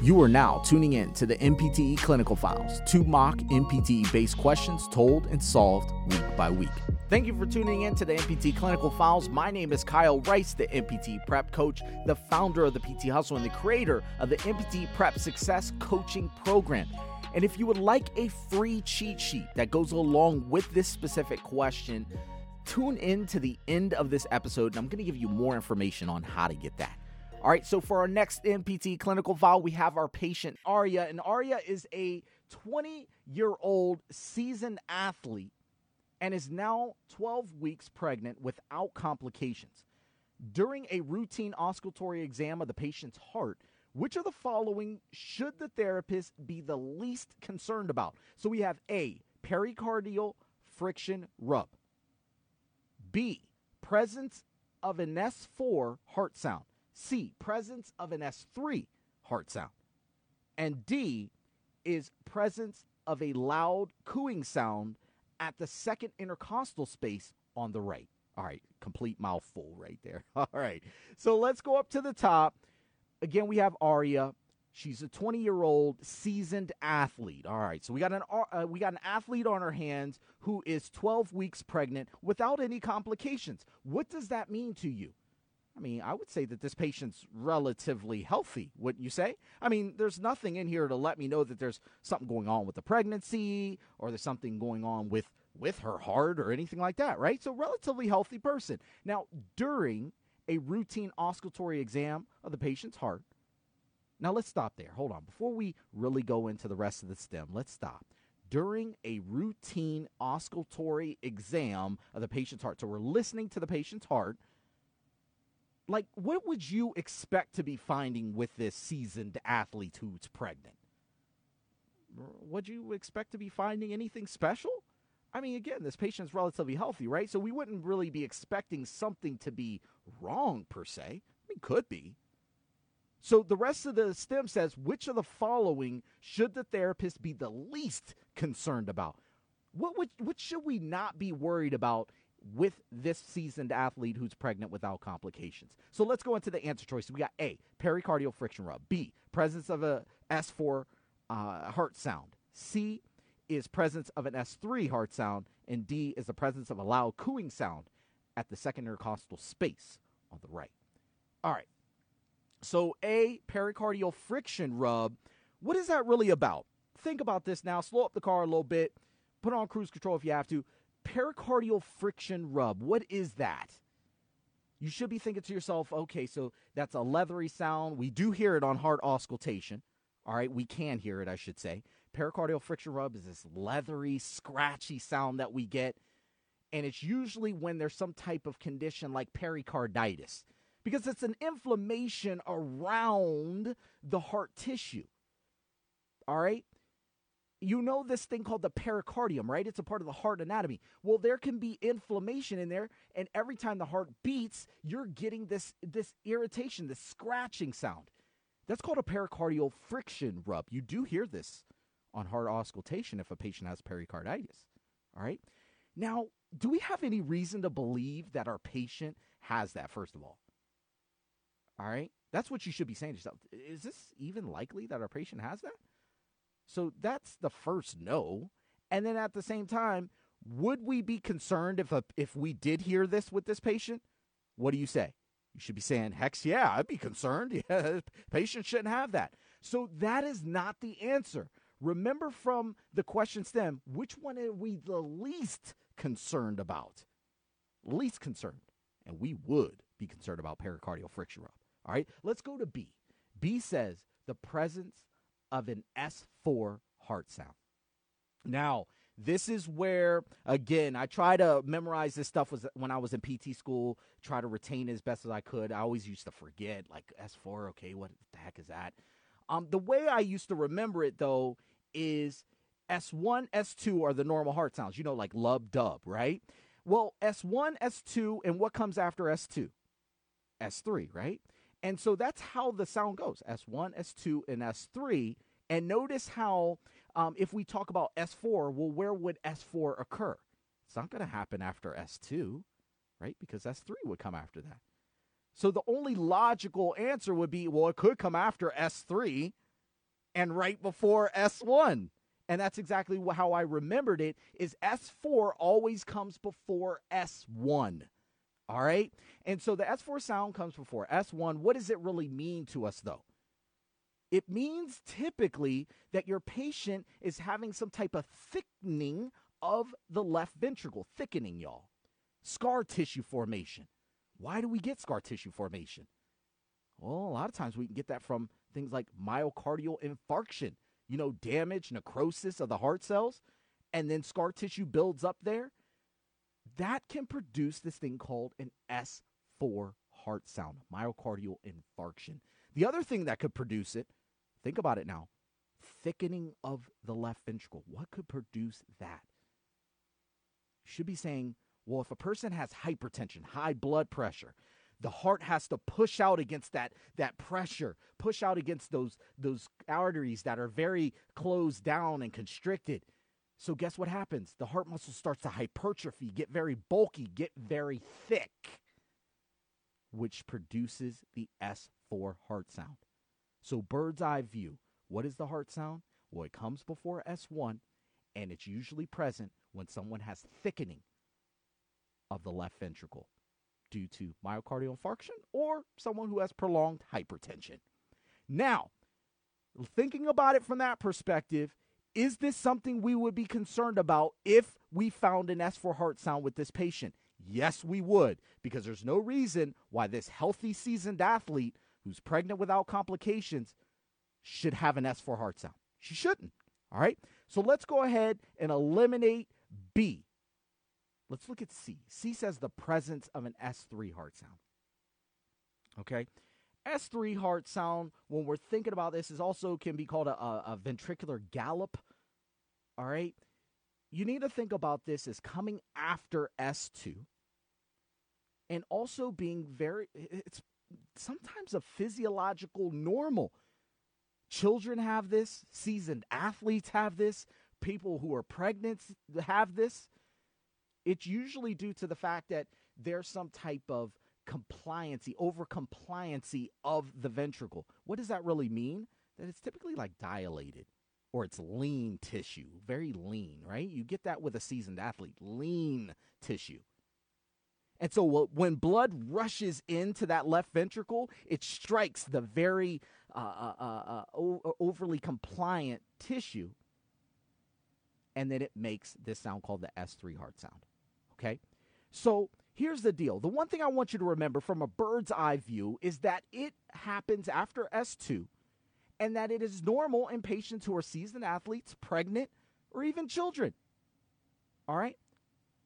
You are now tuning in to the NPTE Clinical Files, two mock NPTE based questions told and solved week by week. Thank you for tuning in to the NPTE Clinical Files. My name is Kyle Rice, the NPTE Prep Coach, the founder of the PT Hustle, and the creator of the NPTE Prep Success Coaching Program. And if you would like a free cheat sheet that goes along with this specific question, tune in to the end of this episode, and I'm going to give you more information on how to get that. All right, so for our next NPTE clinical file, we have our patient Arya, and Arya is a 20 year old seasoned athlete and is now 12 weeks pregnant without complications. During a routine auscultatory exam of the patient's heart, which of the following should the therapist be the least concerned about? So we have A, pericardial friction rub, B, presence of an S4 heart sound. C, presence of an S3 heart sound. And D is presence of a loud cooing sound at the second intercostal space on the right. All right, complete mouthful right there. All right, so let's go up to the top. Again, we have Arya. She's a 20 year old seasoned athlete. All right, so we got an uh, we got an athlete on our hands who is 12 weeks pregnant without any complications. What does that mean to you? I mean, I would say that this patient's relatively healthy, wouldn't you say? I mean, there's nothing in here to let me know that there's something going on with the pregnancy or there's something going on with with her heart or anything like that, right? So relatively healthy person. Now, during a routine auscultatory exam of the patient's heart. Now let's stop there. Hold on. Before we really go into the rest of the stem, let's stop. During a routine auscultatory exam of the patient's heart. So we're listening to the patient's heart like what would you expect to be finding with this seasoned athlete who's pregnant? Would you expect to be finding anything special? I mean again this patient's relatively healthy right? So we wouldn't really be expecting something to be wrong per se. I mean could be. So the rest of the stem says which of the following should the therapist be the least concerned about? What would, what should we not be worried about with this seasoned athlete who's pregnant without complications. So let's go into the answer choices. We got A, pericardial friction rub. B, presence of a S4 uh, heart sound. C is presence of an S3 heart sound. And D is the presence of a loud cooing sound at the second intercostal space on the right. All right. So A, pericardial friction rub. What is that really about? Think about this now. Slow up the car a little bit. Put on cruise control if you have to pericardial friction rub. What is that? You should be thinking to yourself, okay, so that's a leathery sound. We do hear it on heart auscultation. All right, we can hear it, I should say. Pericardial friction rub is this leathery, scratchy sound that we get. And it's usually when there's some type of condition like pericarditis, because it's an inflammation around the heart tissue. All right you know this thing called the pericardium, right? It's a part of the heart anatomy. Well, there can be inflammation in there, and every time the heart beats, you're getting this this irritation, this scratching sound. That's called a pericardial friction rub. You do hear this on heart auscultation if a patient has pericarditis. All right. Now, do we have any reason to believe that our patient has that, first of all? All right. That's what you should be saying to yourself. Is this even likely that our patient has that? So that's the first no. And then at the same time, would we be concerned if a, if we did hear this with this patient? What do you say? You should be saying, "Hex, yeah, I'd be concerned. Yeah, patient shouldn't have that." So that is not the answer. Remember from the question stem, which one are we the least concerned about? Least concerned. And we would be concerned about pericardial friction rub. All right, let's go to B. B says the presence of an S4 heart sound. Now, this is where again I try to memorize this stuff was when I was in PT school, try to retain as best as I could. I always used to forget like S4, okay, what the heck is that? Um the way I used to remember it though is S1, S2 are the normal heart sounds, you know like lub dub, right? Well, S1, S2 and what comes after S2? S3, right? And so that's how the sound goes S1, S2, and S3. And notice how, um, if we talk about S4, well, where would S4 occur? It's not going to happen after S2, right? Because S3 would come after that. So the only logical answer would be well, it could come after S3, and right before S1. And that's exactly how I remembered it is S4 always comes before S1. All right? And so the S4 sound comes before S1. What does it really mean to us though? It means typically that your patient is having some type of thickening of the left ventricle, thickening, y'all. Scar tissue formation. Why do we get scar tissue formation? Well, a lot of times we can get that from things like myocardial infarction, you know, damage, necrosis of the heart cells, and then scar tissue builds up there. That can produce this thing called an S4 heart sound, myocardial infarction. The other thing that could produce it, think about it now, thickening of the left ventricle. What could produce that? should be saying, well, if a person has hypertension, high blood pressure, the heart has to push out against that that pressure, push out against those those arteries that are very closed down and constricted. So guess what happens? The heart muscle starts to hypertrophy, get very bulky, get very thick, which produces the S4 heart sound. So bird's eye view, what is the heart sound? Well, it comes before S1 and it's usually present when someone has thickening of the left ventricle due to myocardial infarction or someone who has prolonged hypertension. Now, thinking about it from that perspective, is this something we would be concerned about if we found an S4 heart sound with this patient? Yes, we would, because there's no reason why this healthy, seasoned athlete who's pregnant without complications should have an S4 heart sound. She shouldn't. All right. So let's go ahead and eliminate B. Let's look at C. C says the presence of an S3 heart sound. Okay. S3 heart sound, when we're thinking about this, is also can be called a, a, ventricular gallop. All right. You need to think about this as coming after S2 and also being very, it's sometimes a physiological normal. Children have this, seasoned athletes have this, people who are pregnant have this. It's usually due to the fact that there's some type of compliancy, over compliancy of the ventricle. What does that really mean? That it's typically like dilated or it's lean tissue, very lean, right? You get that with a seasoned athlete, lean tissue. And so when blood rushes into that left ventricle, it strikes the very uh, uh, uh, uh overly compliant tissue. And then it makes this sound called the S3 heart sound. Okay? So here's the deal. The one thing I want you to remember from a bird's eye view is that it happens after S2 and that it is normal in patients who are seasoned athletes, pregnant, or even children. All right?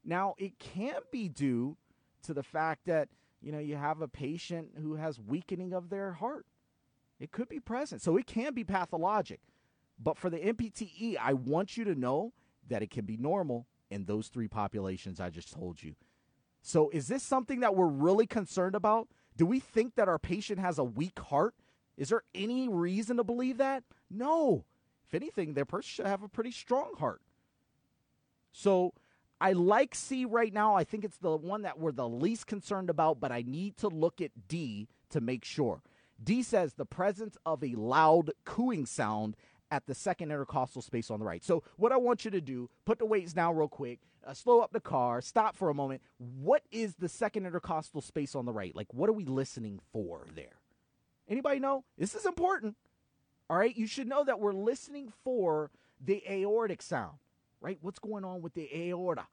Now, it can be due to the fact that, you know, you have a patient who has weakening of their heart. It could be present. So it can be pathologic. But for the NPTE, I want you to know that it can be normal in those three populations I just told you. So is this something that we're really concerned about? Do we think that our patient has a weak heart? Is there any reason to believe that? No. If anything, their person should have a pretty strong heart. So I like C right now. I think it's the one that we're the least concerned about, but I need to look at D to make sure. D says the presence of a loud cooing sound at the second intercostal space on the right. So, what I want you to do, put the weights down real quick, uh, slow up the car, stop for a moment. What is the second intercostal space on the right? Like, what are we listening for there? Anybody know? This is important. All right, you should know that we're listening for the aortic sound right? What's going on with the aorta?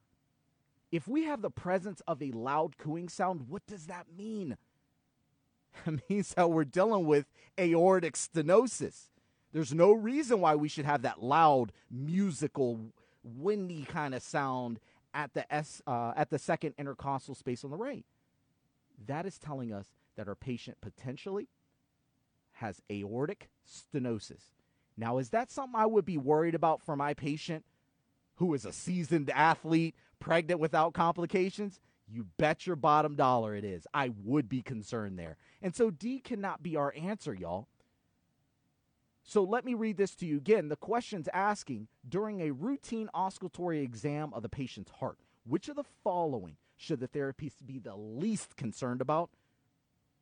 If we have the presence of a loud cooing sound, what does that mean? It means that we're dealing with aortic stenosis. There's no reason why we should have that loud, musical, windy kind of sound at the S uh, at the second intercostal space on the right. That is telling us that our patient potentially has aortic stenosis. Now, is that something I would be worried about for my patient who is a seasoned athlete, pregnant without complications, you bet your bottom dollar it is. I would be concerned there. And so D cannot be our answer, y'all. So let me read this to you again. The question's asking during a routine auscultatory exam of the patient's heart, which of the following should the therapist be the least concerned about?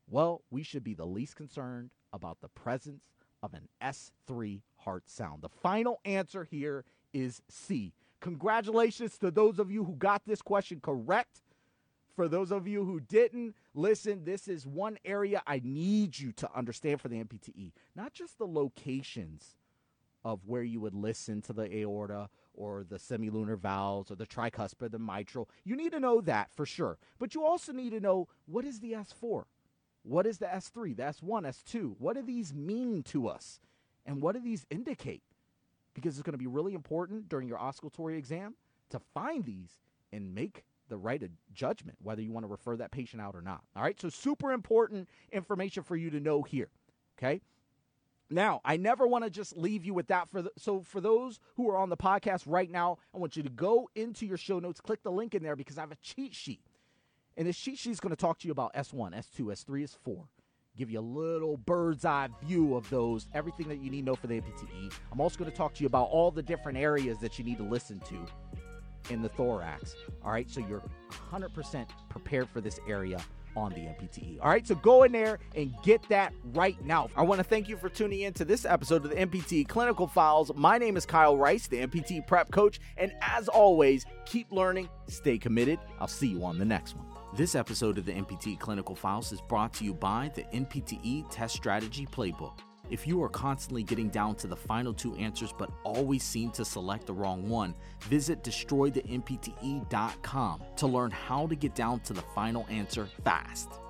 Well, we should be the least concerned about the presence of an S3 heart sound. The final answer here is C. Congratulations to those of you who got this question correct. For those of you who didn't, listen, this is one area I need you to understand for the NPTE, not just the locations of where you would listen to the aorta or the semilunar valves or the tricuspid, the mitral. You need to know that for sure. But you also need to know what is the S4? What is the S3, the S1, S2? What do these mean to us? And what do these indicate? Because it's going to be really important during your auscultatory exam to find these and make the right of judgment whether you want to refer that patient out or not. All right, so super important information for you to know here. Okay. Now, I never want to just leave you with that. For the, so, for those who are on the podcast right now, I want you to go into your show notes, click the link in there because I have a cheat sheet, and this cheat sheet is going to talk to you about S1, S2, S3, S4. Give you a little bird's eye view of those, everything that you need to know for the NPTE. I'm also going to talk to you about all the different areas that you need to listen to in the thorax. All right, so you're 100% prepared for this area on the NPTE. All right, so go in there and get that right now. I want to thank you for tuning in to this episode of the NPTE Clinical Files. My name is Kyle Rice, the NPTE Prep Coach, and as always, keep learning, stay committed. I'll see you on the next one. This episode of the NPTE Clinical Files is brought to you by the NPTE Test Strategy Playbook. If you are constantly getting down to the final two answers but always seem to select the wrong one, visit destroythenpte.com to learn how to get down to the final answer fast.